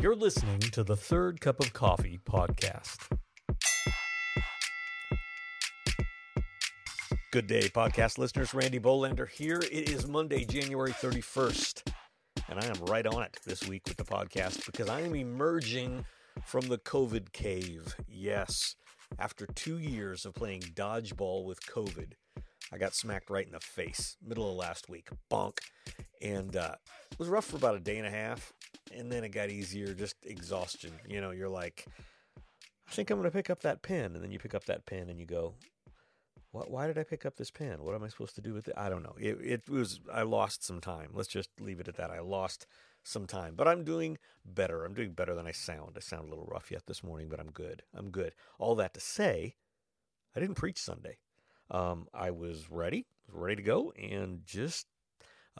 You're listening to the Third Cup of Coffee podcast. Good day, podcast listeners. Randy Bolander here. It is Monday, January 31st, and I am right on it this week with the podcast because I am emerging from the COVID cave. Yes, after two years of playing dodgeball with COVID, I got smacked right in the face middle of last week. Bonk. And uh, it was rough for about a day and a half and then it got easier, just exhaustion. You know, you're like, I think I'm going to pick up that pen, and then you pick up that pen and you go, what, why did I pick up this pen? What am I supposed to do with it? I don't know. It, it was, I lost some time. Let's just leave it at that. I lost some time, but I'm doing better. I'm doing better than I sound. I sound a little rough yet this morning, but I'm good. I'm good. All that to say, I didn't preach Sunday. Um, I was ready, was ready to go, and just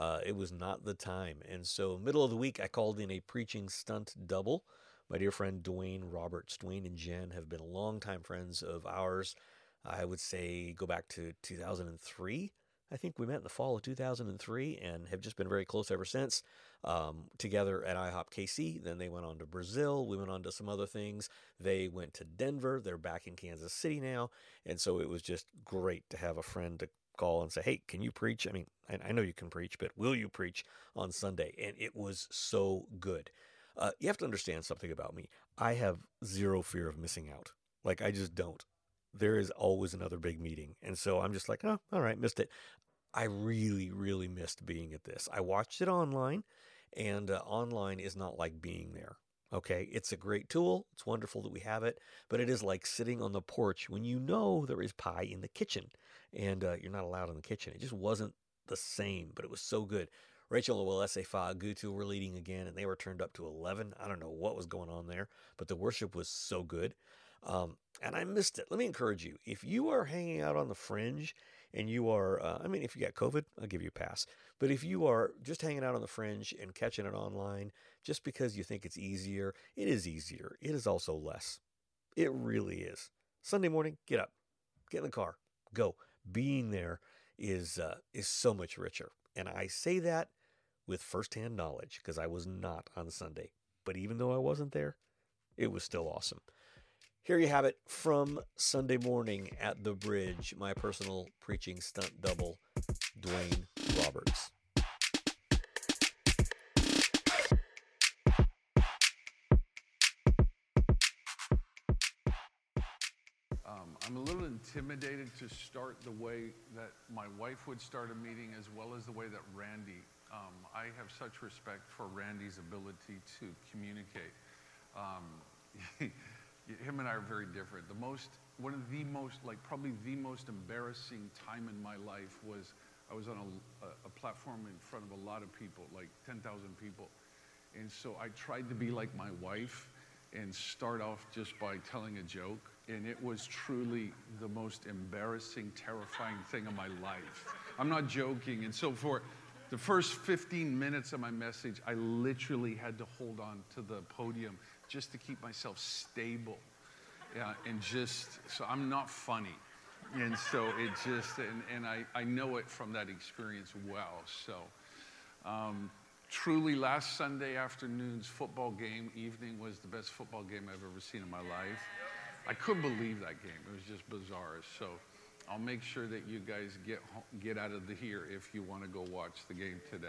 uh, it was not the time. And so, middle of the week, I called in a preaching stunt double. My dear friend Dwayne Roberts. Dwayne and Jen have been longtime friends of ours. I would say go back to 2003. I think we met in the fall of 2003 and have just been very close ever since. Um, together at IHOP KC. Then they went on to Brazil. We went on to some other things. They went to Denver. They're back in Kansas City now. And so it was just great to have a friend to call and say, Hey, can you preach? I mean, I, know you can preach, but will you preach on Sunday? And it was so good. Uh, you have to understand something about me. I have zero fear of missing out. Like, I just don't. There is always another big meeting. And so I'm just like, oh, all right, missed it. I really, really missed being at this. I watched it online, and uh, online is not like being there. Okay, it's a great tool. It's wonderful that we have it, but it is like sitting on the porch when you know there is pie in the kitchen and uh, you're not allowed in the kitchen. It just wasn't the same, but it was so good. Rachel Fa Gutu were leading again, and they were turned up to 11. I don't know what was going on there, but the worship was so good. Um, and I missed it. Let me encourage you if you are hanging out on the fringe and you are, uh, I mean, if you got COVID, I'll give you a pass. But if you are just hanging out on the fringe and catching it online just because you think it's easier, it is easier. It is also less. It really is. Sunday morning, get up, get in the car, go. Being there is uh, is so much richer, and I say that with firsthand knowledge because I was not on Sunday. But even though I wasn't there, it was still awesome. Here you have it from Sunday morning at the bridge, my personal preaching stunt double, Dwayne Roberts. Um, I'm a little intimidated to start the way that my wife would start a meeting as well as the way that Randy. Um, I have such respect for Randy's ability to communicate. Um, him and I are very different. The most, one of the most, like probably the most embarrassing time in my life was I was on a, a platform in front of a lot of people, like 10,000 people. And so I tried to be like my wife and start off just by telling a joke. And it was truly the most embarrassing, terrifying thing of my life. I'm not joking. And so for the first 15 minutes of my message, I literally had to hold on to the podium just to keep myself stable. Yeah, and just, so I'm not funny. And so it just, and, and I, I know it from that experience well. So um, truly, last Sunday afternoon's football game evening was the best football game I've ever seen in my life. I couldn't believe that game. It was just bizarre. So I'll make sure that you guys get, get out of the here if you want to go watch the game today.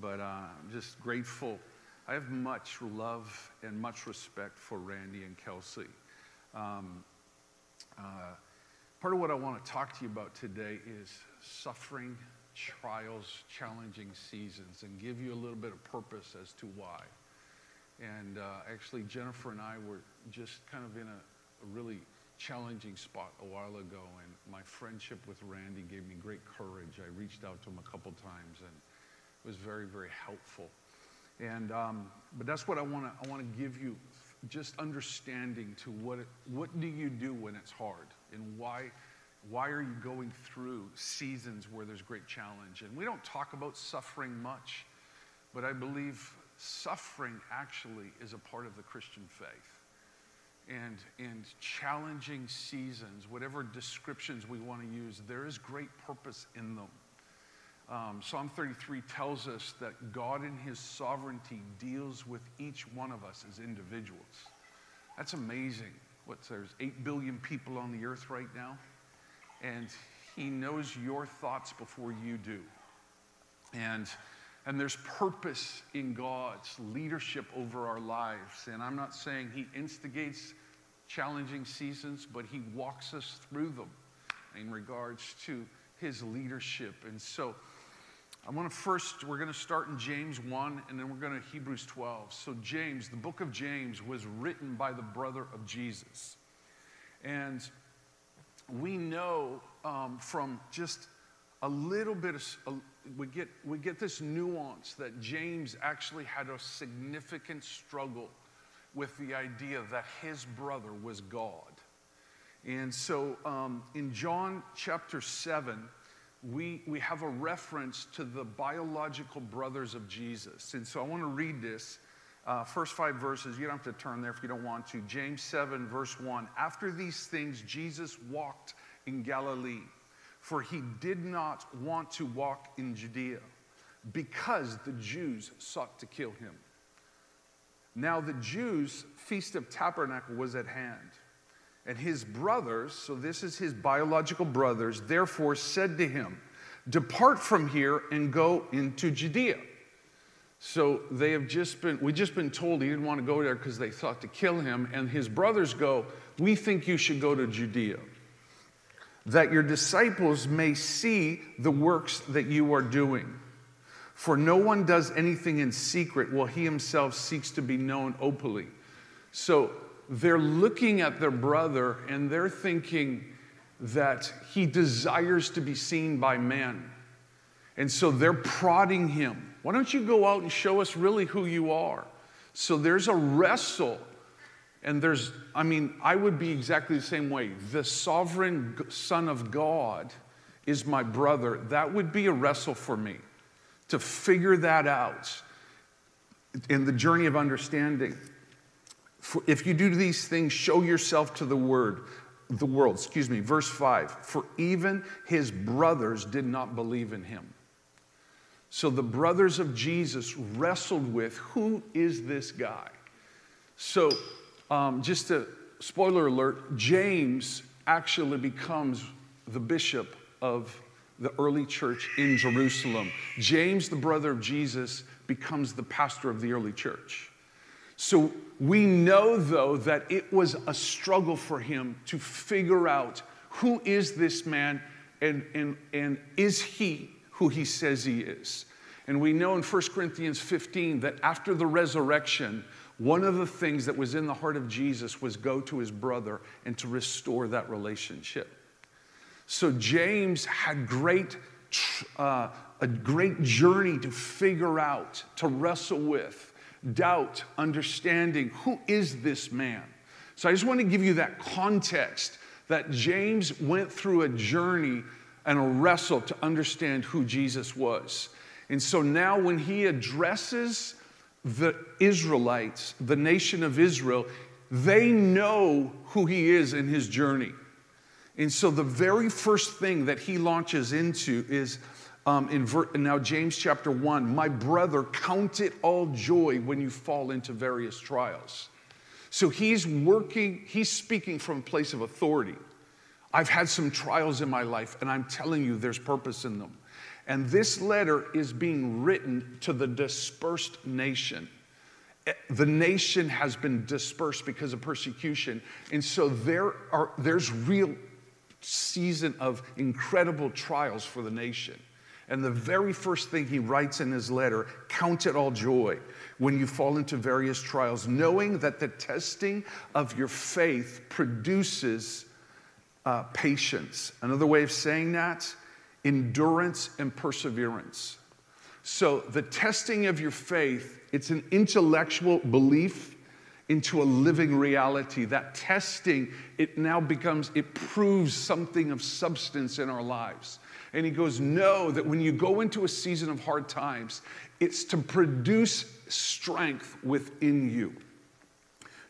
But uh, I'm just grateful I have much love and much respect for Randy and Kelsey. Um, uh, part of what I want to talk to you about today is suffering, trials, challenging seasons, and give you a little bit of purpose as to why. And uh, actually, Jennifer and I were just kind of in a, a really challenging spot a while ago, and my friendship with Randy gave me great courage. I reached out to him a couple times, and it was very, very helpful. And, um, but that's what I want to I want to give you just understanding to what, it, what do you do when it's hard and why, why are you going through seasons where there's great challenge? And we don't talk about suffering much, but I believe suffering actually is a part of the Christian faith. And and challenging seasons, whatever descriptions we want to use, there is great purpose in them. Um, Psalm 33 tells us that God in his sovereignty deals with each one of us as individuals. That's amazing. What, there's 8 billion people on the earth right now, and he knows your thoughts before you do. And, and there's purpose in God's leadership over our lives. And I'm not saying he instigates challenging seasons, but he walks us through them in regards to his leadership. And so, I want to first, we're going to start in James 1 and then we're going to Hebrews 12. So, James, the book of James was written by the brother of Jesus. And we know um, from just a little bit of, uh, we, get, we get this nuance that James actually had a significant struggle with the idea that his brother was God. And so um, in John chapter 7, we, we have a reference to the biological brothers of Jesus. And so I want to read this. Uh, first five verses, you don't have to turn there if you don't want to. James 7, verse 1. After these things, Jesus walked in Galilee, for he did not want to walk in Judea because the Jews sought to kill him. Now, the Jews' feast of tabernacle was at hand. And his brothers, so this is his biological brothers, therefore said to him, Depart from here and go into Judea. So they have just been, we just been told he didn't want to go there because they thought to kill him. And his brothers go, We think you should go to Judea, that your disciples may see the works that you are doing. For no one does anything in secret while he himself seeks to be known openly. So they're looking at their brother and they're thinking that he desires to be seen by men. And so they're prodding him. Why don't you go out and show us really who you are? So there's a wrestle. And there's, I mean, I would be exactly the same way. The sovereign Son of God is my brother. That would be a wrestle for me to figure that out in the journey of understanding. For if you do these things, show yourself to the word, the world, excuse me, verse 5. For even his brothers did not believe in him. So the brothers of Jesus wrestled with who is this guy? So, um, just a spoiler alert James actually becomes the bishop of the early church in Jerusalem. James, the brother of Jesus, becomes the pastor of the early church. So we know, though, that it was a struggle for him to figure out who is this man and, and, and is he who he says he is. And we know in 1 Corinthians 15 that after the resurrection, one of the things that was in the heart of Jesus was go to his brother and to restore that relationship. So James had great, uh, a great journey to figure out, to wrestle with doubt, understanding who is this man? So I just want to give you that context that James went through a journey and a wrestle to understand who Jesus was. And so now, when he addresses the Israelites, the nation of Israel, they know who he is in his journey. And so, the very first thing that he launches into is um, in ver- now James chapter 1, my brother, count it all joy when you fall into various trials. So he's working, he's speaking from a place of authority. I've had some trials in my life, and I'm telling you there's purpose in them. And this letter is being written to the dispersed nation. Eh, the nation has been dispersed because of persecution. And so there are, there's real season of incredible trials for the nation. And the very first thing he writes in his letter count it all joy when you fall into various trials, knowing that the testing of your faith produces uh, patience. Another way of saying that, endurance and perseverance. So the testing of your faith, it's an intellectual belief into a living reality. That testing, it now becomes, it proves something of substance in our lives. And he goes, Know that when you go into a season of hard times, it's to produce strength within you.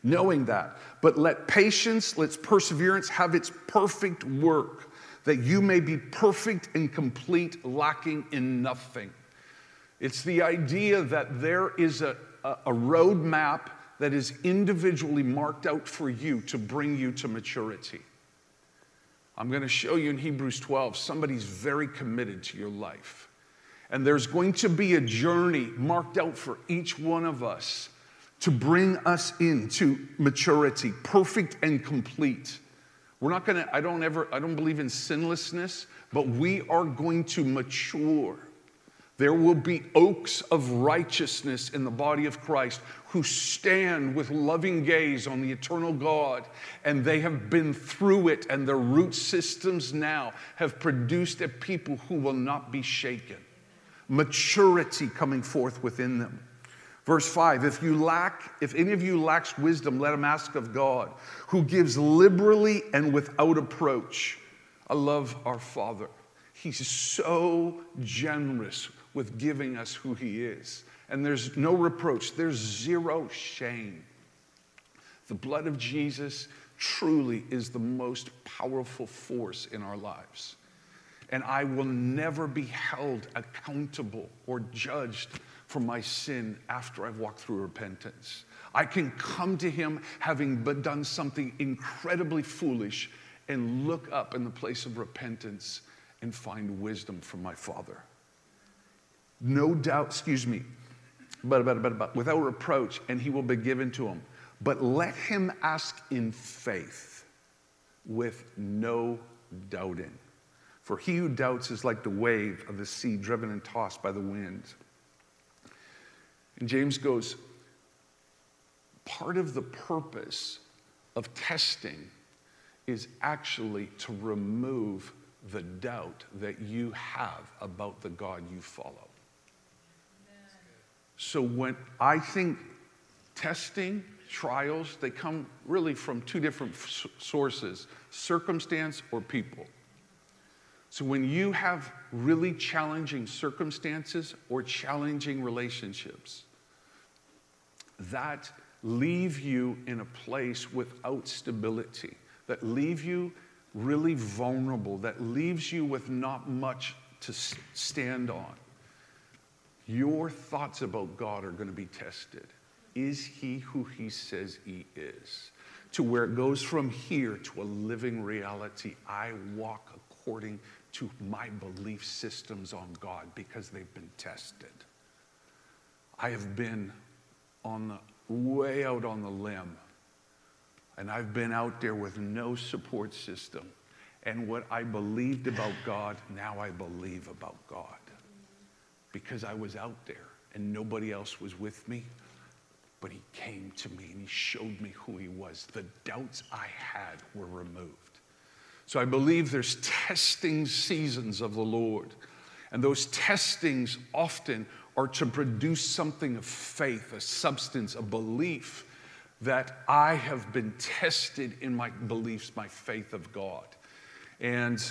Knowing that. But let patience, let perseverance have its perfect work, that you may be perfect and complete, lacking in nothing. It's the idea that there is a, a, a roadmap that is individually marked out for you to bring you to maturity. I'm going to show you in Hebrews 12, somebody's very committed to your life. And there's going to be a journey marked out for each one of us to bring us into maturity, perfect and complete. We're not going to, I don't ever, I don't believe in sinlessness, but we are going to mature. There will be oaks of righteousness in the body of Christ who stand with loving gaze on the eternal God, and they have been through it, and their root systems now have produced a people who will not be shaken. Maturity coming forth within them. Verse 5 If you lack, if any of you lacks wisdom, let him ask of God, who gives liberally and without approach. I love our Father. He's so generous with giving us who He is. And there's no reproach, there's zero shame. The blood of Jesus truly is the most powerful force in our lives. And I will never be held accountable or judged for my sin after I've walked through repentance. I can come to Him having done something incredibly foolish and look up in the place of repentance and find wisdom from my Father. No doubt, excuse me, but, but, but, but without reproach, and He will be given to him. But let him ask in faith with no doubting. For he who doubts is like the wave of the sea driven and tossed by the wind. And James goes, part of the purpose of testing is actually to remove the doubt that you have about the God you follow. So when I think testing, trials, they come really from two different sources circumstance or people. So when you have really challenging circumstances or challenging relationships, that leave you in a place without stability, that leave you really vulnerable, that leaves you with not much to stand on. Your thoughts about God are going to be tested. Is he who he says he is? To where it goes from here to a living reality. I walk according to my belief systems on God because they've been tested. I have been on the way out on the limb, and I've been out there with no support system. And what I believed about God, now I believe about God. Because I was out there and nobody else was with me. But he came to me and he showed me who he was. The doubts I had were removed. So I believe there's testing seasons of the Lord. And those testings often are to produce something of faith, a substance, a belief that I have been tested in my beliefs, my faith of God. And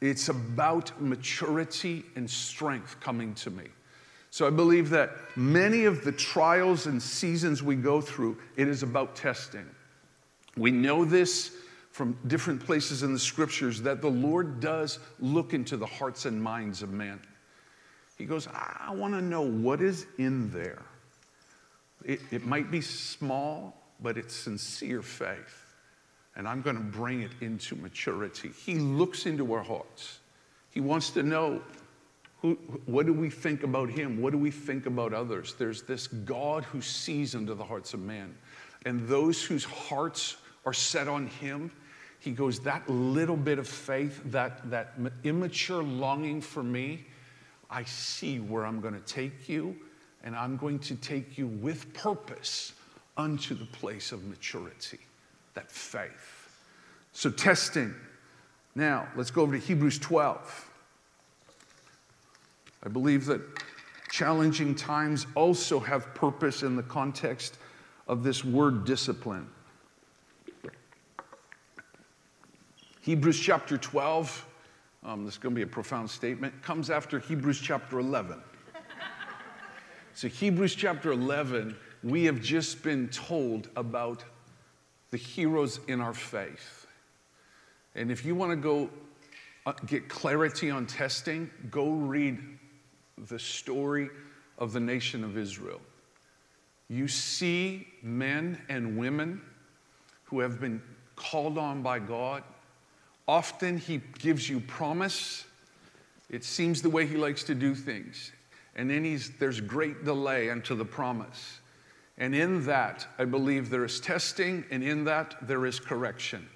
it's about maturity and strength coming to me. So I believe that many of the trials and seasons we go through, it is about testing. We know this from different places in the scriptures that the Lord does look into the hearts and minds of men. He goes, I want to know what is in there. It, it might be small, but it's sincere faith. And I'm going to bring it into maturity. He looks into our hearts. He wants to know who, what do we think about him? What do we think about others? There's this God who sees into the hearts of man. And those whose hearts are set on him, he goes, that little bit of faith, that, that immature longing for me, I see where I'm going to take you, and I'm going to take you with purpose unto the place of maturity, that faith. So, testing. Now, let's go over to Hebrews 12. I believe that challenging times also have purpose in the context of this word discipline. Hebrews chapter 12, um, this is going to be a profound statement, comes after Hebrews chapter 11. so, Hebrews chapter 11, we have just been told about the heroes in our faith. And if you want to go uh, get clarity on testing, go read the story of the nation of Israel. You see men and women who have been called on by God. Often He gives you promise. It seems the way He likes to do things. And then he's, there's great delay unto the promise. And in that, I believe there is testing, and in that, there is correction.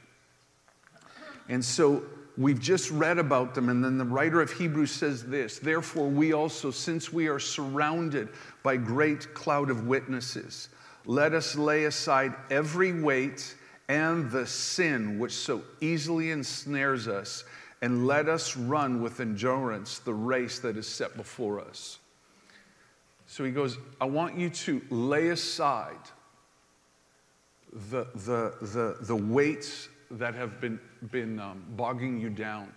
And so we've just read about them, and then the writer of Hebrews says this Therefore, we also, since we are surrounded by great cloud of witnesses, let us lay aside every weight and the sin which so easily ensnares us, and let us run with endurance the race that is set before us. So he goes, I want you to lay aside the, the, the, the weights that have been, been um, bogging you down.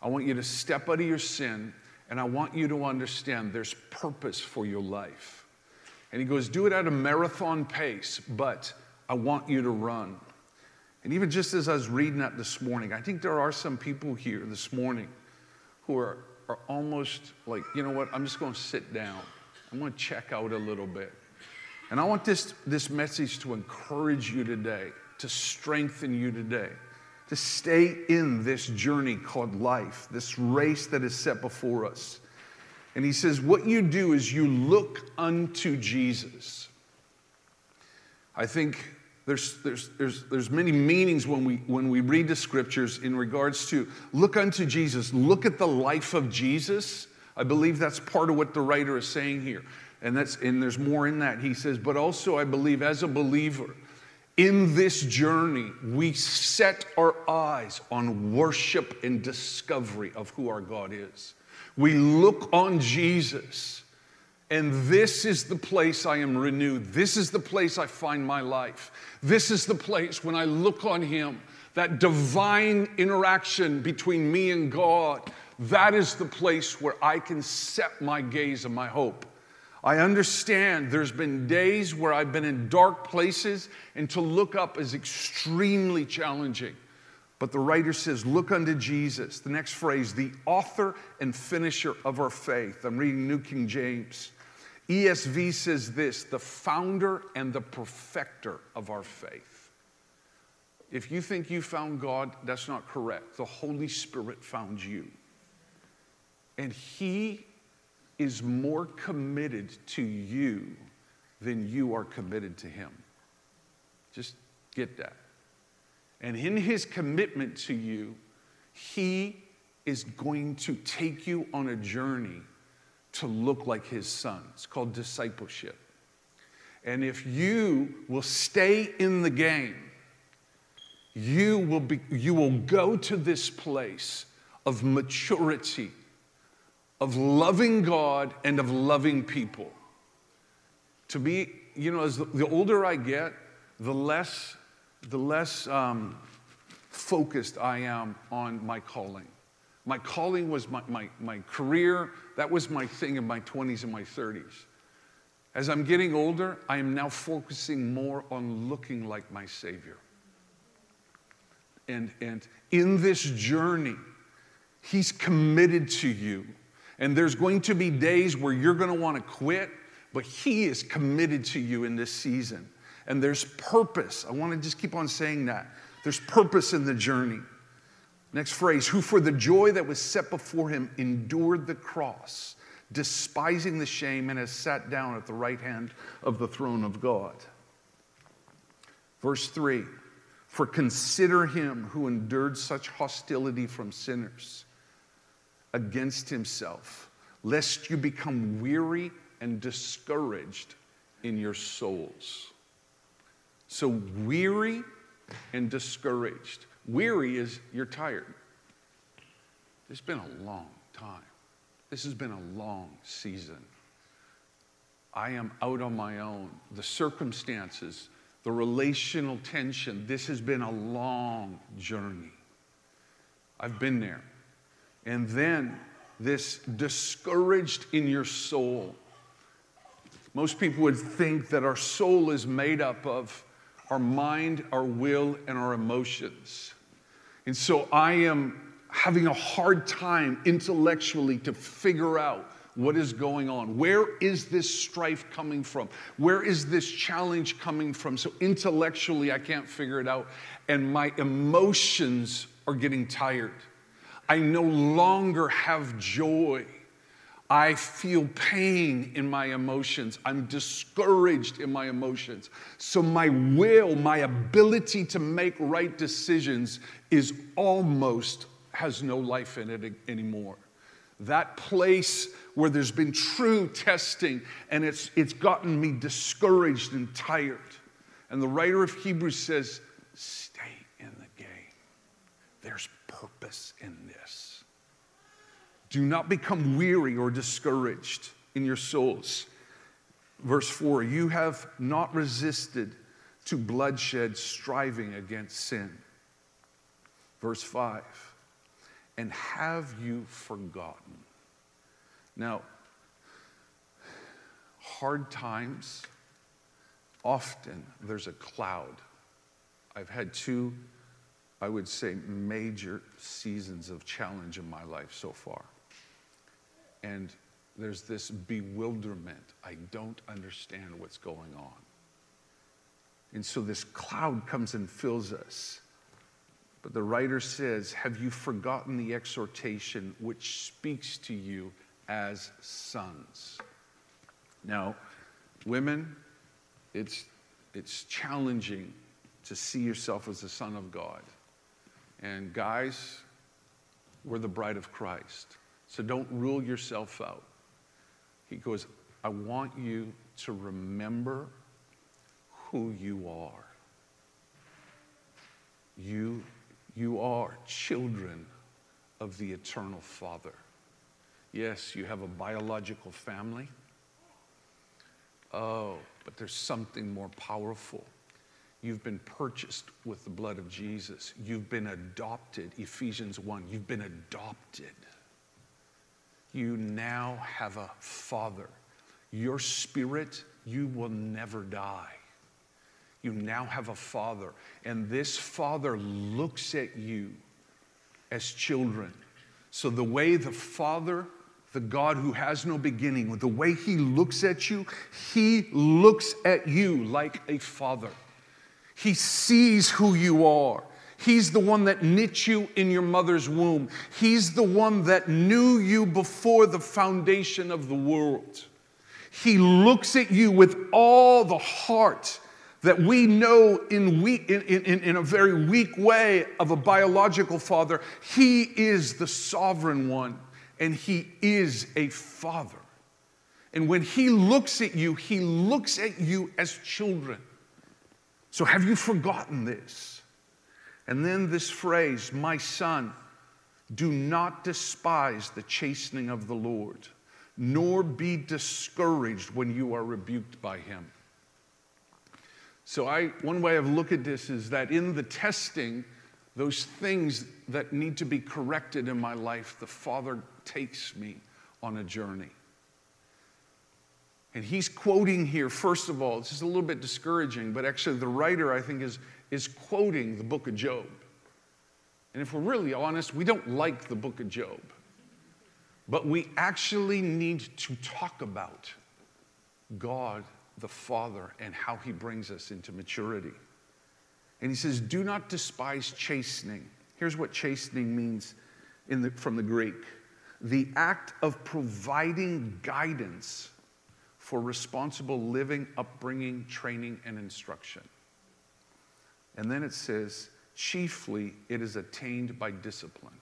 I want you to step out of your sin, and I want you to understand there's purpose for your life. And he goes, Do it at a marathon pace, but I want you to run. And even just as I was reading that this morning, I think there are some people here this morning who are, are almost like, you know what, I'm just going to sit down. I'm going to check out a little bit. And I want this, this message to encourage you today to strengthen you today, to stay in this journey called life, this race that is set before us. And he says, What you do is you look unto Jesus. I think there's, there's, there's, there's many meanings when we, when we read the scriptures in regards to look unto Jesus, look at the life of Jesus. I believe that's part of what the writer is saying here. And, that's, and there's more in that. He says, but also I believe as a believer, in this journey, we set our eyes on worship and discovery of who our God is. We look on Jesus, and this is the place I am renewed. This is the place I find my life. This is the place when I look on Him, that divine interaction between me and God. That is the place where I can set my gaze and my hope. I understand there's been days where I've been in dark places, and to look up is extremely challenging. But the writer says, Look unto Jesus. The next phrase, the author and finisher of our faith. I'm reading New King James. ESV says this the founder and the perfecter of our faith. If you think you found God, that's not correct. The Holy Spirit found you. And He is more committed to you than you are committed to him. Just get that. And in his commitment to you, he is going to take you on a journey to look like his son. It's called discipleship. And if you will stay in the game, you will, be, you will go to this place of maturity of loving God and of loving people. To be, you know, as the, older I get, the less, the less um, focused I am on my calling. My calling was my, my, my career, that was my thing in my 20s and my 30s. As I'm getting older, I am now focusing more on looking like my Savior. And, and in this journey, He's committed to you. And there's going to be days where you're going to want to quit, but He is committed to you in this season. And there's purpose. I want to just keep on saying that. There's purpose in the journey. Next phrase, who for the joy that was set before him endured the cross, despising the shame, and has sat down at the right hand of the throne of God. Verse 3 For consider him who endured such hostility from sinners against himself, lest you become weary and discouraged in your souls. So, weary and discouraged. Weary is you're tired. It's been a long time. This has been a long season. I am out on my own. The circumstances, the relational tension, this has been a long journey. I've been there. And then this discouraged in your soul. Most people would think that our soul is made up of our mind, our will, and our emotions. And so I am having a hard time intellectually to figure out what is going on. Where is this strife coming from? Where is this challenge coming from? So intellectually, I can't figure it out. And my emotions are getting tired. I no longer have joy. I feel pain in my emotions. I'm discouraged in my emotions. So, my will, my ability to make right decisions is almost has no life in it anymore. That place where there's been true testing and it's, it's gotten me discouraged and tired. And the writer of Hebrews says, Stay in the game. There's purpose in this. Do not become weary or discouraged in your souls. Verse 4 You have not resisted to bloodshed, striving against sin. Verse 5 And have you forgotten? Now, hard times, often there's a cloud. I've had two, I would say, major seasons of challenge in my life so far. And there's this bewilderment. I don't understand what's going on. And so this cloud comes and fills us. But the writer says, Have you forgotten the exhortation which speaks to you as sons. Now, women, it's, it's challenging to see yourself as a son of God. And guys, we're the bride of Christ. So don't rule yourself out. He goes, I want you to remember who you are. You, you are children of the eternal Father. Yes, you have a biological family. Oh, but there's something more powerful. You've been purchased with the blood of Jesus. You've been adopted, Ephesians 1. You've been adopted. You now have a father. Your spirit, you will never die. You now have a father. And this father looks at you as children. So the way the father the God who has no beginning, the way He looks at you, He looks at you like a father. He sees who you are. He's the one that knit you in your mother's womb. He's the one that knew you before the foundation of the world. He looks at you with all the heart that we know in, in, in, in a very weak way of a biological father. He is the sovereign one and He is a father. And when He looks at you, He looks at you as children. So have you forgotten this? And then this phrase, my son, do not despise the chastening of the Lord, nor be discouraged when you are rebuked by him. So I one way I've looked at this is that in the testing, those things that need to be corrected in my life, the Father takes me on a journey. And he's quoting here, first of all, this is a little bit discouraging, but actually the writer, I think, is, is quoting the book of Job. And if we're really honest, we don't like the book of Job. But we actually need to talk about God the Father and how he brings us into maturity. And he says, Do not despise chastening. Here's what chastening means the, from the Greek the act of providing guidance for responsible living, upbringing, training, and instruction. And then it says, chiefly it is attained by discipline.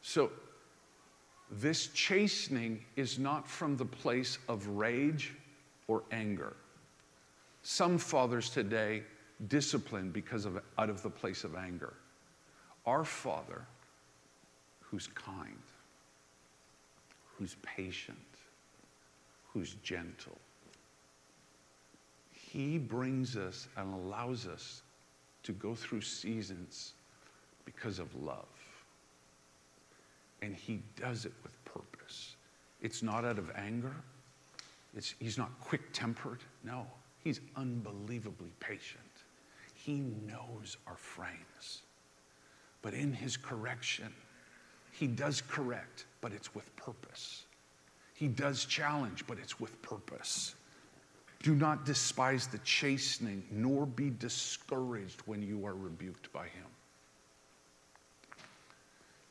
So, this chastening is not from the place of rage or anger. Some fathers today discipline because of out of the place of anger. Our Father, who's kind, who's patient, who's gentle. He brings us and allows us to go through seasons because of love. And he does it with purpose. It's not out of anger. It's, he's not quick tempered. No, he's unbelievably patient. He knows our frames. But in his correction, he does correct, but it's with purpose. He does challenge, but it's with purpose. Do not despise the chastening, nor be discouraged when you are rebuked by him.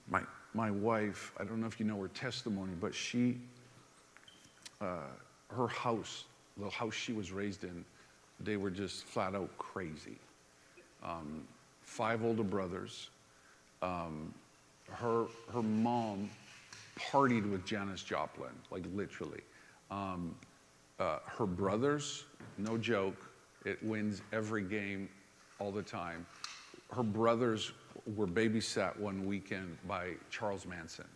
My, my wife, I don't know if you know her testimony, but she, uh, her house, the house she was raised in, they were just flat out crazy. Um, five older brothers. Um, her, her mom partied with Janis Joplin, like literally. Um, uh, her brothers, no joke, it wins every game all the time. Her brothers were babysat one weekend by Charles Manson.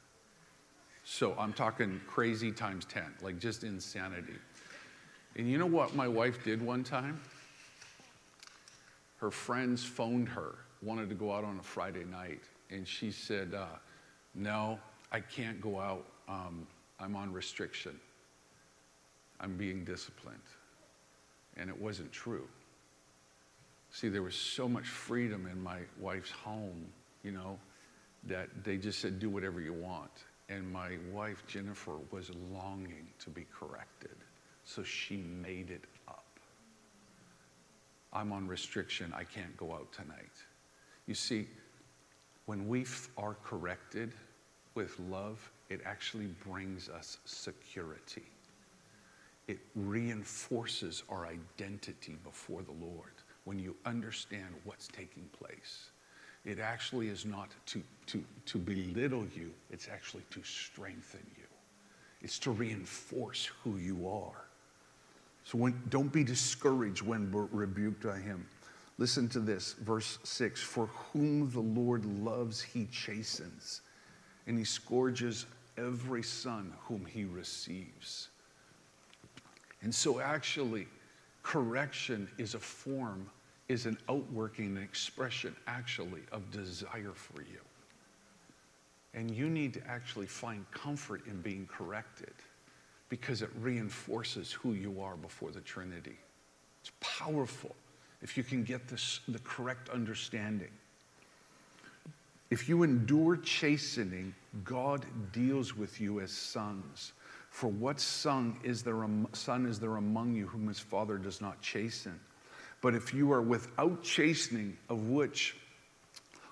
So I'm talking crazy times 10, like just insanity. And you know what my wife did one time? Her friends phoned her, wanted to go out on a Friday night, and she said, uh, No, I can't go out. Um, I'm on restriction. I'm being disciplined. And it wasn't true. See, there was so much freedom in my wife's home, you know, that they just said, do whatever you want. And my wife, Jennifer, was longing to be corrected. So she made it up. I'm on restriction. I can't go out tonight. You see, when we are corrected with love, it actually brings us security. It reinforces our identity before the Lord when you understand what's taking place. It actually is not to, to, to belittle you, it's actually to strengthen you. It's to reinforce who you are. So when, don't be discouraged when rebuked by him. Listen to this, verse 6 For whom the Lord loves, he chastens, and he scourges every son whom he receives. And so, actually, correction is a form, is an outworking, an expression, actually, of desire for you. And you need to actually find comfort in being corrected because it reinforces who you are before the Trinity. It's powerful if you can get this, the correct understanding. If you endure chastening, God deals with you as sons. For what son is there, son is there among you whom his father does not chasten? But if you are without chastening, of which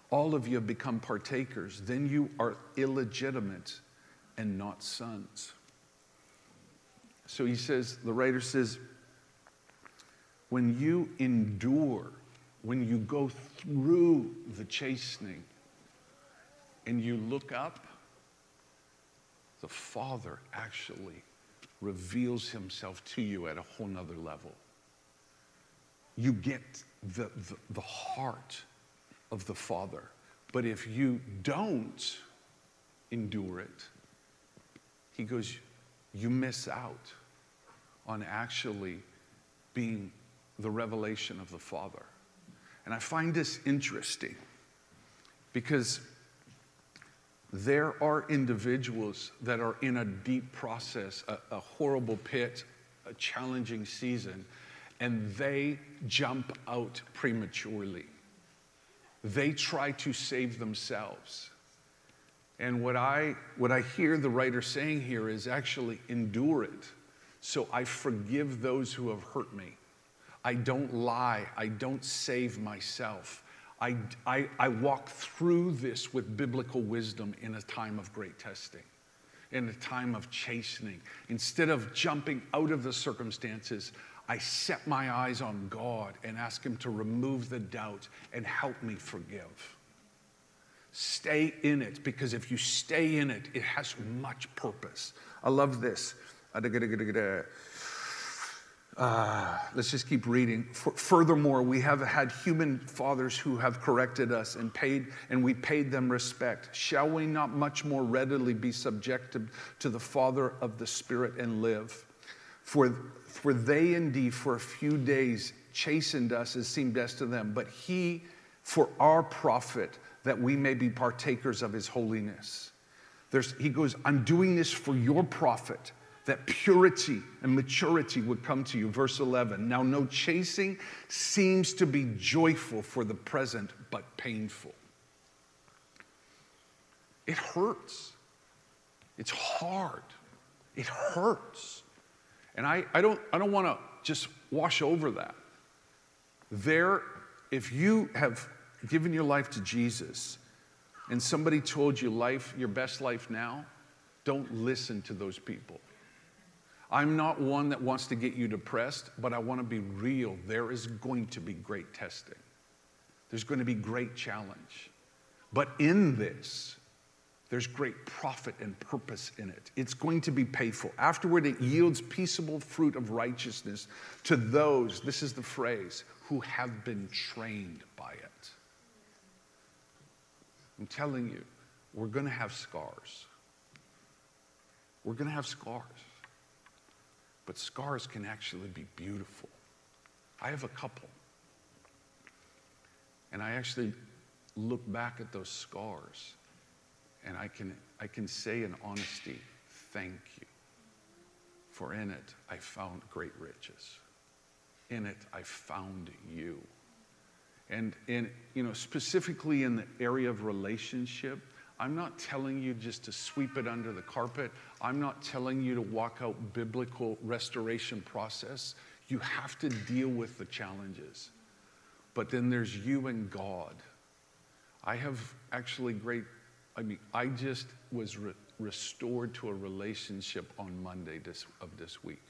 all of you have become partakers, then you are illegitimate and not sons. So he says, the writer says, when you endure, when you go through the chastening and you look up, the Father actually reveals himself to you at a whole nother level. You get the, the, the heart of the Father. But if you don't endure it, he goes, you miss out on actually being the revelation of the Father. And I find this interesting because there are individuals that are in a deep process, a, a, horrible pit, a challenging season, and they jump out prematurely. They try to save themselves. And what I, what I hear the writer saying here is actually endure it. So I forgive those who have hurt me. I don't lie. I don't save myself. I, I, I walk through this with biblical wisdom in a time of great testing, in a time of chastening. Instead of jumping out of the circumstances, I set my eyes on God and ask Him to remove the doubt and help me forgive. Stay in it because if you stay in it, it has much purpose. I love this. Uh, let's just keep reading. Furthermore, we have had human fathers who have corrected us and paid, and we paid them respect. Shall we not much more readily be subjected to the Father of the Spirit and live? For, for they indeed for a few days chastened us as seemed best to them, but He for our profit, that we may be partakers of His holiness. There's, he goes, I'm doing this for your profit that purity and maturity would come to you. Verse 11. Now, no chasing seems to be joyful for the present, but painful. It hurts. It's hard. It hurts. And I, I don't, I don't want to just wash over that. There, if you have given your life to Jesus and somebody told you life, your best life now, don't listen to those people. I'm not one that wants to get you depressed, but I want to be real. There is going to be great testing, there's going to be great challenge. But in this, there's great profit and purpose in it. It's going to be painful. Afterward, it yields peaceable fruit of righteousness to those, this is the phrase, who have been trained by it. I'm telling you, we're going to have scars. We're going to have scars. But scars can actually be beautiful. I have a couple. And I actually look back at those scars and I can, I can say in honesty, thank you. For in it I found great riches. In it I found you. And, and you know, specifically in the area of relationship, I'm not telling you just to sweep it under the carpet. I'm not telling you to walk out biblical restoration process. You have to deal with the challenges. But then there's you and God. I have actually great I mean, I just was re- restored to a relationship on Monday this, of this week.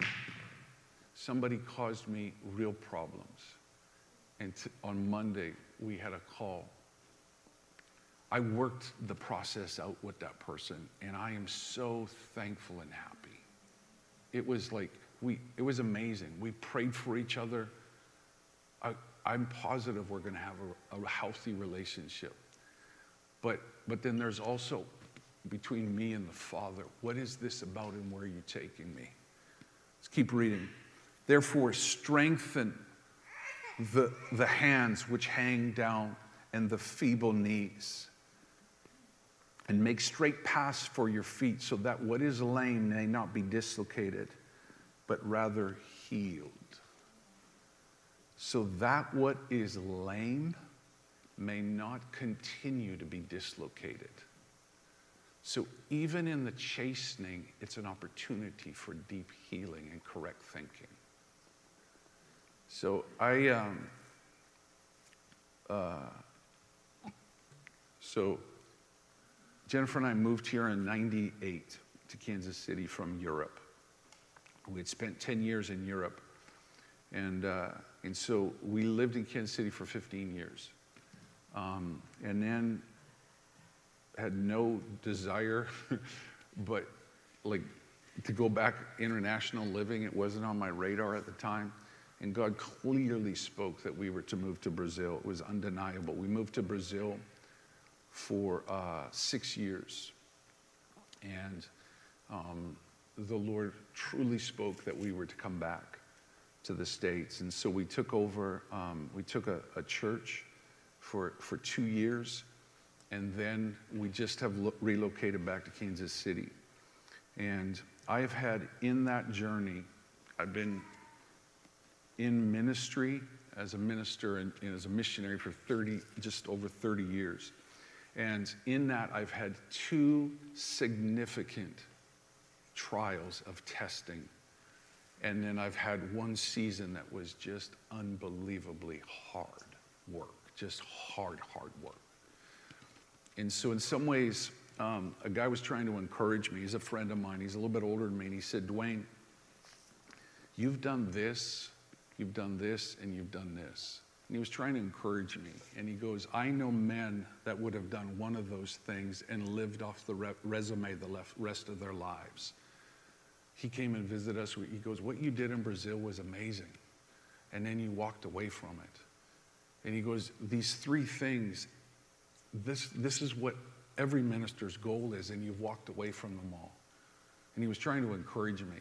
Somebody caused me real problems. And t- on Monday, we had a call. I worked the process out with that person, and I am so thankful and happy. It was like, we, it was amazing. We prayed for each other. I, am positive we're going to have a, a healthy relationship. But, but then there's also between me and the Father, what is this about and where are you taking me? Let's keep reading. Therefore, strengthen the, the hands which hang down and the feeble knees. And make straight paths for your feet so that what is lame may not be dislocated, but rather healed. So that what is lame may not continue to be dislocated. So, even in the chastening, it's an opportunity for deep healing and correct thinking. So, I, um, uh, so Jennifer and I moved here in 98 to Kansas City from Europe. We had spent 10 years in Europe. And, uh, and so we lived in Kansas City for 15 years. Um, and then had no desire, but like to go back international living. It wasn't on my radar at the time. And God clearly spoke that we were to move to Brazil. It was undeniable. We moved to Brazil for uh, six years. And um, the Lord truly spoke that we were to come back to the States. And so we took over, um, we took a, a church for, for two years, and then we just have lo- relocated back to Kansas City. And I have had in that journey, I've been in ministry as a minister and, and, as a missionary for 30, just over 30 years. And in that, I've had two significant trials of testing. And then I've had one season that was just unbelievably hard work just hard, hard work. And so, in some ways, um, a guy was trying to encourage me. He's a friend of mine. He's a little bit older than me. And he said, Dwayne, you've done this, you've done this, and you've done this. And he was trying to encourage me. And he goes, I know men that would have done one of those things and lived off the re- resume the rest of their lives. He came and visited us. He goes, What you did in Brazil was amazing. And then you walked away from it. And he goes, These three things, this, this is what every minister's goal is, and you've walked away from them all. And he was trying to encourage me.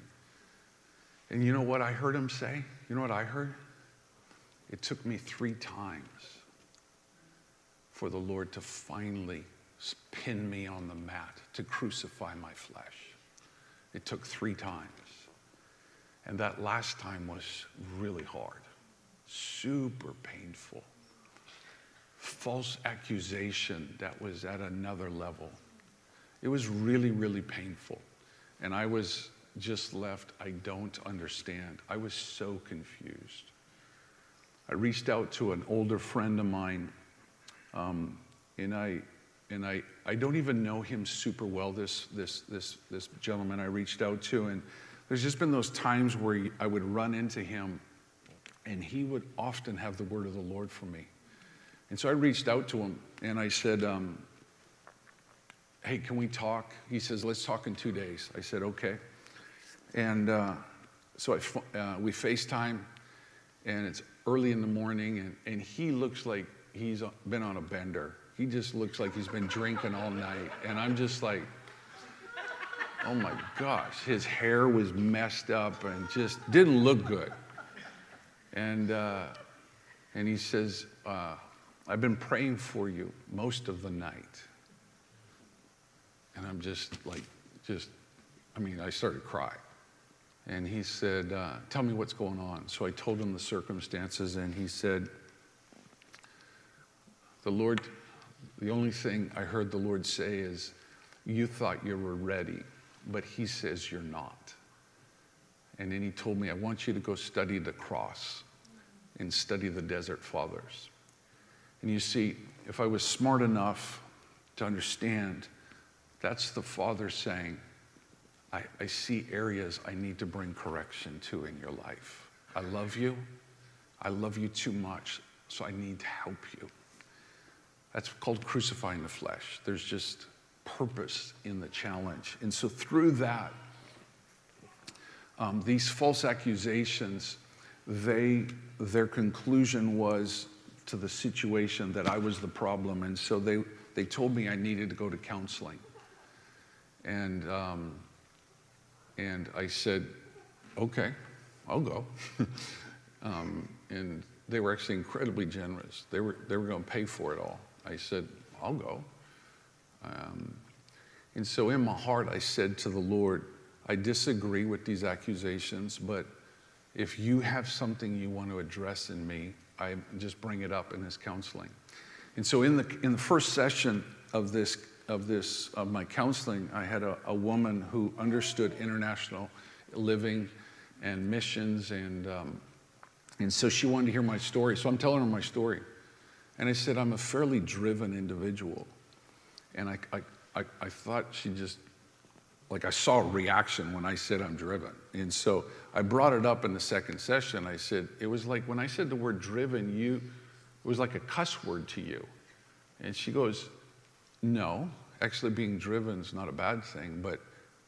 And you know what I heard him say? You know what I heard? It took me three times for the Lord to finally pin me on the mat to crucify my flesh. It took three times. And that last time was really hard, super painful false accusation that was at another level. It was really, really painful. And I was just left, I don't understand. I was so confused. I reached out to an older friend of mine, um, and I and I, I don't even know him super well, this, this, this, this gentleman I reached out to. And there's just been those times where he, I would run into him, and he would often have the word of the Lord for me. And so I reached out to him, and I said, um, Hey, can we talk? He says, Let's talk in two days. I said, Okay. And uh, so I, uh, we FaceTime, and it's early in the morning, and, and he looks like he's been on a bender he just looks like he's been drinking all night. And I'm just like, oh my gosh, his hair was messed up and just didn't look good. And, uh, and he says, uh, I've been praying for you most of the night. And I'm just like, just, I mean, I started crying. And he said, uh, Tell me what's going on. So I told him the circumstances, and he said, The Lord the only thing I heard the Lord say is, You thought you were ready, but He says you're not. And then He told me, I want you to go study the cross and study the desert fathers. And you see, if I was smart enough to understand, that's the Father saying, I, I, see areas I need to bring correction to in your life. I love you. I love you too much, so I need to help you. That's called crucifying the flesh. There's just purpose in the challenge. And so through that, um, these false accusations, they, their conclusion was to the situation that I was the problem. And so they, they told me I needed to go to counseling. And, um, and I said, okay, I'll go. um, and they were actually incredibly generous. They were, they were going to pay for it all. I said, I'll go. Um, and so in my heart, I said to the Lord, I disagree with these accusations, but if you have something you want to address in me, I just bring it up in this counseling. And so in the, in the first session of this, of this, of my counseling, I had a, a woman who understood international living and missions. And, um, and so she wanted to hear my story. So I'm telling her my story. And I said, I'm a fairly driven individual. And I, I, I, I thought she just, like I saw a reaction when I said I'm driven. And so I brought it up in the second session. I said, it was like when I said the word driven, you, it was like a cuss word to you. And she goes, no, actually being driven is not a bad thing, but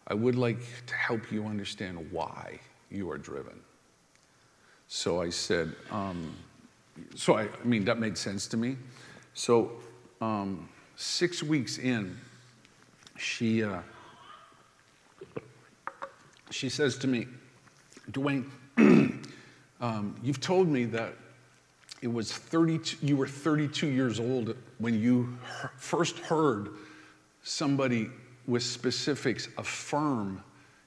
I would like to help you understand why you are driven. So I said, um, so I, I, mean, that made sense to me. So um, six weeks in, she, uh, she says to me, Dwayne, um, you've told me that it was 32, you were 32 years old when you first heard somebody with specifics affirm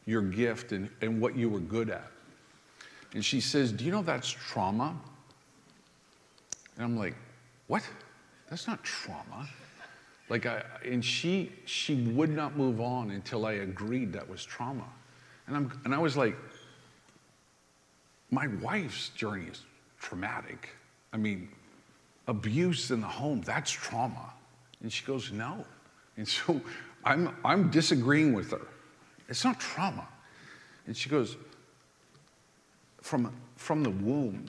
your gift and, and what you were good at. And she says, Do you know that's trauma? And I'm like, what? That's not trauma. Like I, and she, she would not move on until I agreed that was trauma. And, I'm, and I was like, my wife's journey is traumatic. I mean, abuse in the home, that's trauma. And she goes, no. And so I'm, I'm disagreeing with her. It's not trauma. And she goes, from, from the womb,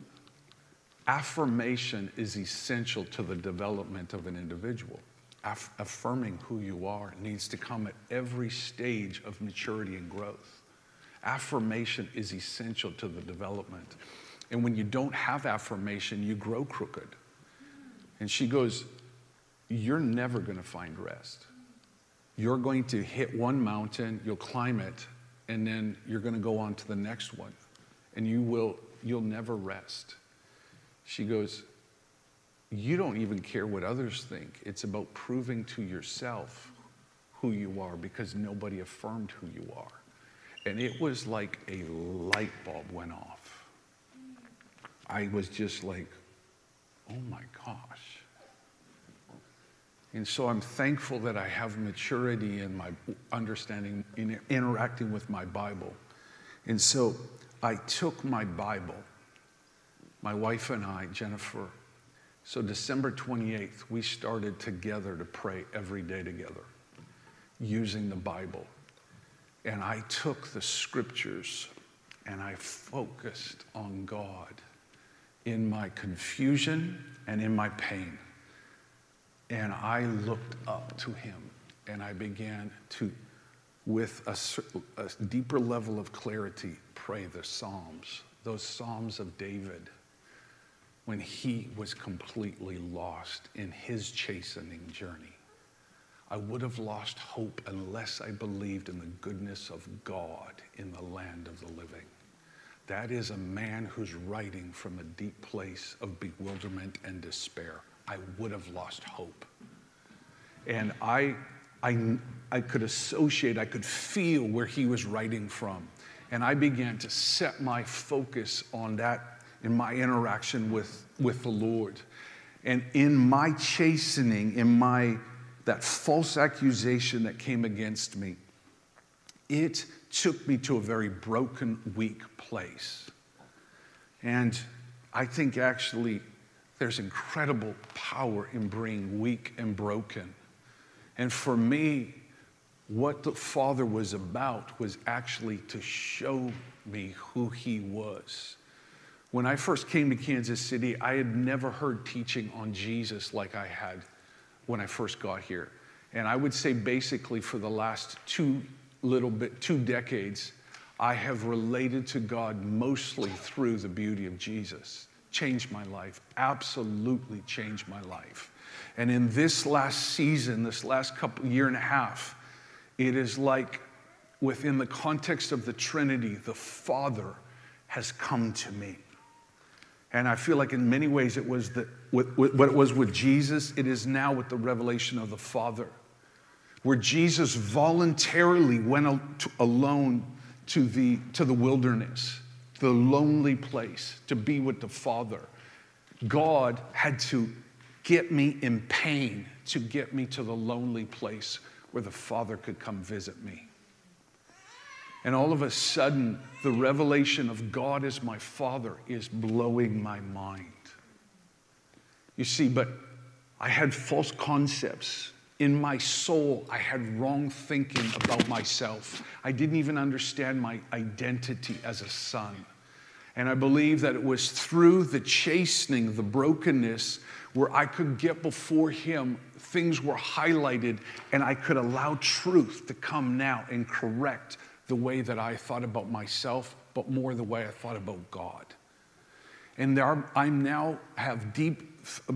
affirmation is essential to the development of an individual. Aff- affirming who you are needs to come at every stage of maturity and growth. Affirmation is essential to the development. And when you don't have affirmation, you grow crooked. And she goes, You're never going to find rest. You're going to hit one mountain, you'll climb it, and then you're going to go on to the next one. And you will, you'll never rest. She goes, You don't even care what others think. It's about proving to yourself who you are because nobody affirmed who you are. And it was like a light bulb went off. I was just like, Oh my gosh. And so I'm thankful that I have maturity in my understanding, in interacting with my Bible. And so I took my Bible, my wife and I, Jennifer. So December 28th, we started together to pray every day together using the Bible. And I took the scriptures and I focused on God in my confusion and in my pain. And I looked up to him and I began to, with a, a, deeper level of clarity, pray the Psalms, those Psalms of David, when he was completely lost in his chastening journey. I would have lost hope unless I believed in the goodness of God in the land of the living. That is a man who's writing from a deep place of bewilderment and despair. I would have lost hope. And I, I, I could associate, I could feel where he was writing from. And I began to set my focus on that in my interaction with, with the Lord. And in my chastening, in my that false accusation that came against me, it took me to a very broken, weak place. And I think actually there's incredible power in being weak and broken. And for me, what the Father was about was actually to show me who He was. When I first came to Kansas City, I had never heard teaching on Jesus like I had when I first got here. And I would say basically for the last two little bit, two decades, I have related to God mostly through the beauty of Jesus. Changed my life, absolutely changed my life. And in this last season, this last couple year and a half, it is like within the context of the Trinity, the Father has come to me. And I feel like in many ways it was the, what it was with Jesus, it is now with the revelation of the Father where Jesus voluntarily went alone to the, to the wilderness, the lonely place, to be with the Father. God had to get me in pain to get me to the lonely place where the Father could come visit me. And all of a sudden, the revelation of God as my Father is blowing my mind. You see, but I had false concepts in my soul, I had wrong thinking about myself. I didn't even understand my identity as a son. And I believe that it was through the chastening, the brokenness, where I could get before Him, things were highlighted, and I could allow truth to come now and correct the way that I thought about myself, but more the way I thought about God. And there I now have deep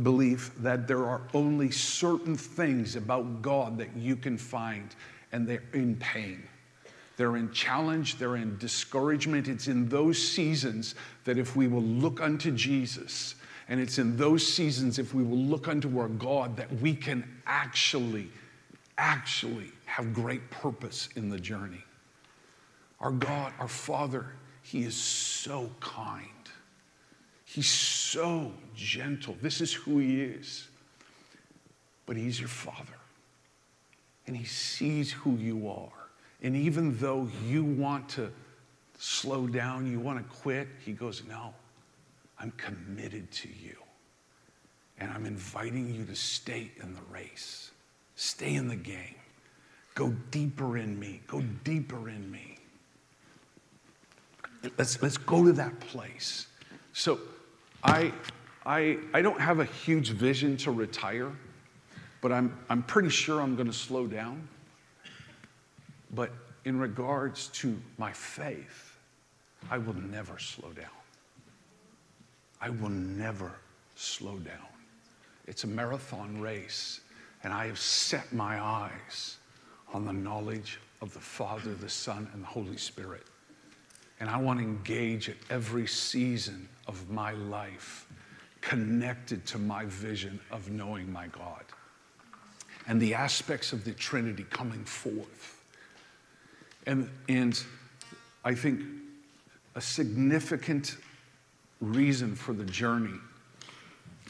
belief that there are only certain things about God that you can find, and they're in pain. They're in challenge, they're in discouragement. It's in those seasons that if we will look unto Jesus, and it's in those seasons, if we will look unto our God, that we can actually, actually have great purpose in the journey. Our God, our Father, He is so kind. He's so gentle. This is who He is. But He's your Father. And He sees who you are. And even though you want to slow down, you want to quit, He goes, No, I'm committed to you. And I'm inviting you to stay in the race, stay in the game, go deeper in me, go deeper in me. Let's, let's go to that place. So, I, I, I don't have a huge vision to retire, but I'm, I'm pretty sure I'm going to slow down. But in regards to my faith, I will never slow down. I will never slow down. It's a marathon race, and I have set my eyes on the knowledge of the Father, the Son, and the Holy Spirit. And I want to engage at every season of my life connected to my vision of knowing my God and the aspects of the Trinity coming forth. And, and I think a significant reason for the journey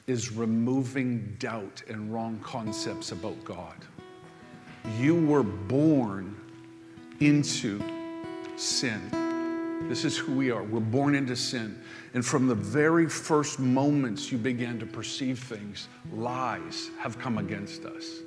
is removing doubt and wrong concepts about God. You were born into sin. This is who we are. We're born into sin. And from the very first moments you began to perceive things, lies have come against us.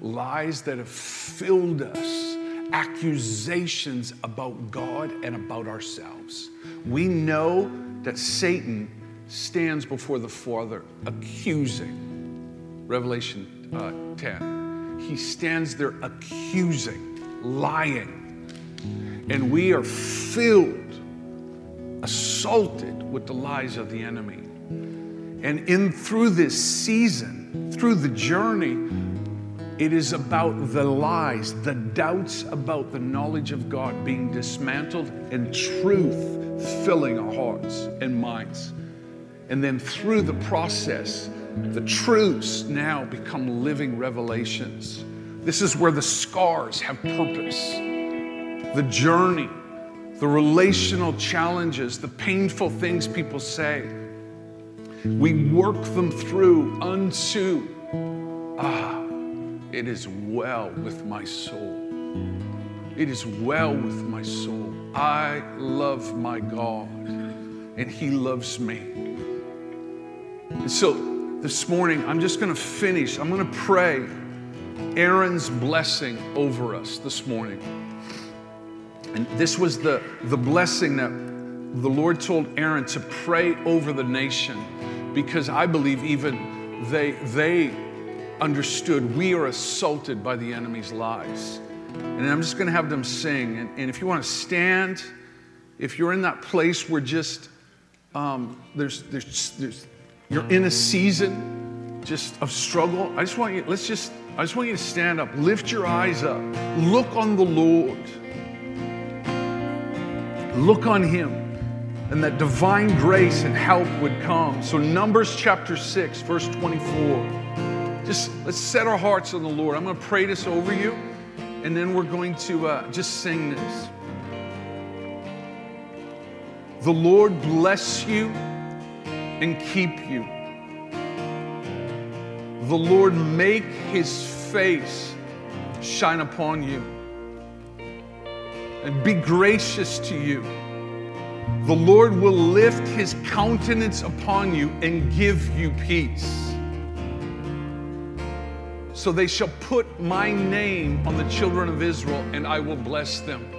Lies that have filled us, accusations about God and about ourselves. We know that Satan stands before the Father accusing. Revelation uh, 10. He stands there accusing, lying. And we are filled, assaulted with the lies of the enemy. And in through this season, through the journey, it is about the lies, the doubts about the knowledge of God being dismantled and truth filling our hearts and minds. And then through the process, the truths now become living revelations. This is where the scars have purpose. The journey, the relational challenges, the painful things people say, we work them through unto, ah, it is well with my soul. It is well with my soul. I love my God, and He loves me. And so this morning, I'm just going to finish. I'm going to pray Aaron's blessing over us this morning. And this was the, the blessing that the Lord told Aaron to pray over the nation because I believe even they, they understood we are assaulted by the enemy's lies. And I'm just going to have them sing. And, and if you want to stand, if you're in that place where just um, there's, there's, there's, you're in a season just of struggle, I just want you, let's just, I just want you to stand up, lift your eyes up, look on the Lord, look on Him, and that divine grace and help would come. So, Numbers chapter 6, verse 24. Just let's set our hearts on the Lord. I'm going to pray this over you and then we're going to uh, just sing this. The Lord bless you and keep you. The Lord make his face shine upon you and be gracious to you. The Lord will lift his countenance upon you and give you peace. So they shall put my name on the children of Israel, and I will bless them.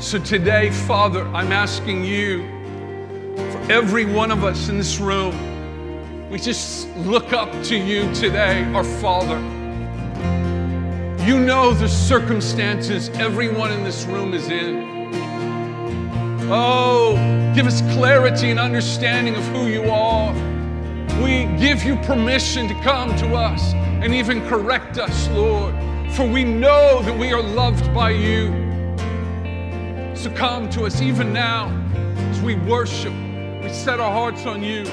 So today, Father, I'm asking you for every one of us in this room, we just look up to you today, our Father. You know the circumstances everyone in this room is in. Oh, give us clarity and understanding of who you are. We give you permission to come to us and even correct us, Lord, for we know that we are loved by you. So come to us even now as we worship, we set our hearts on you.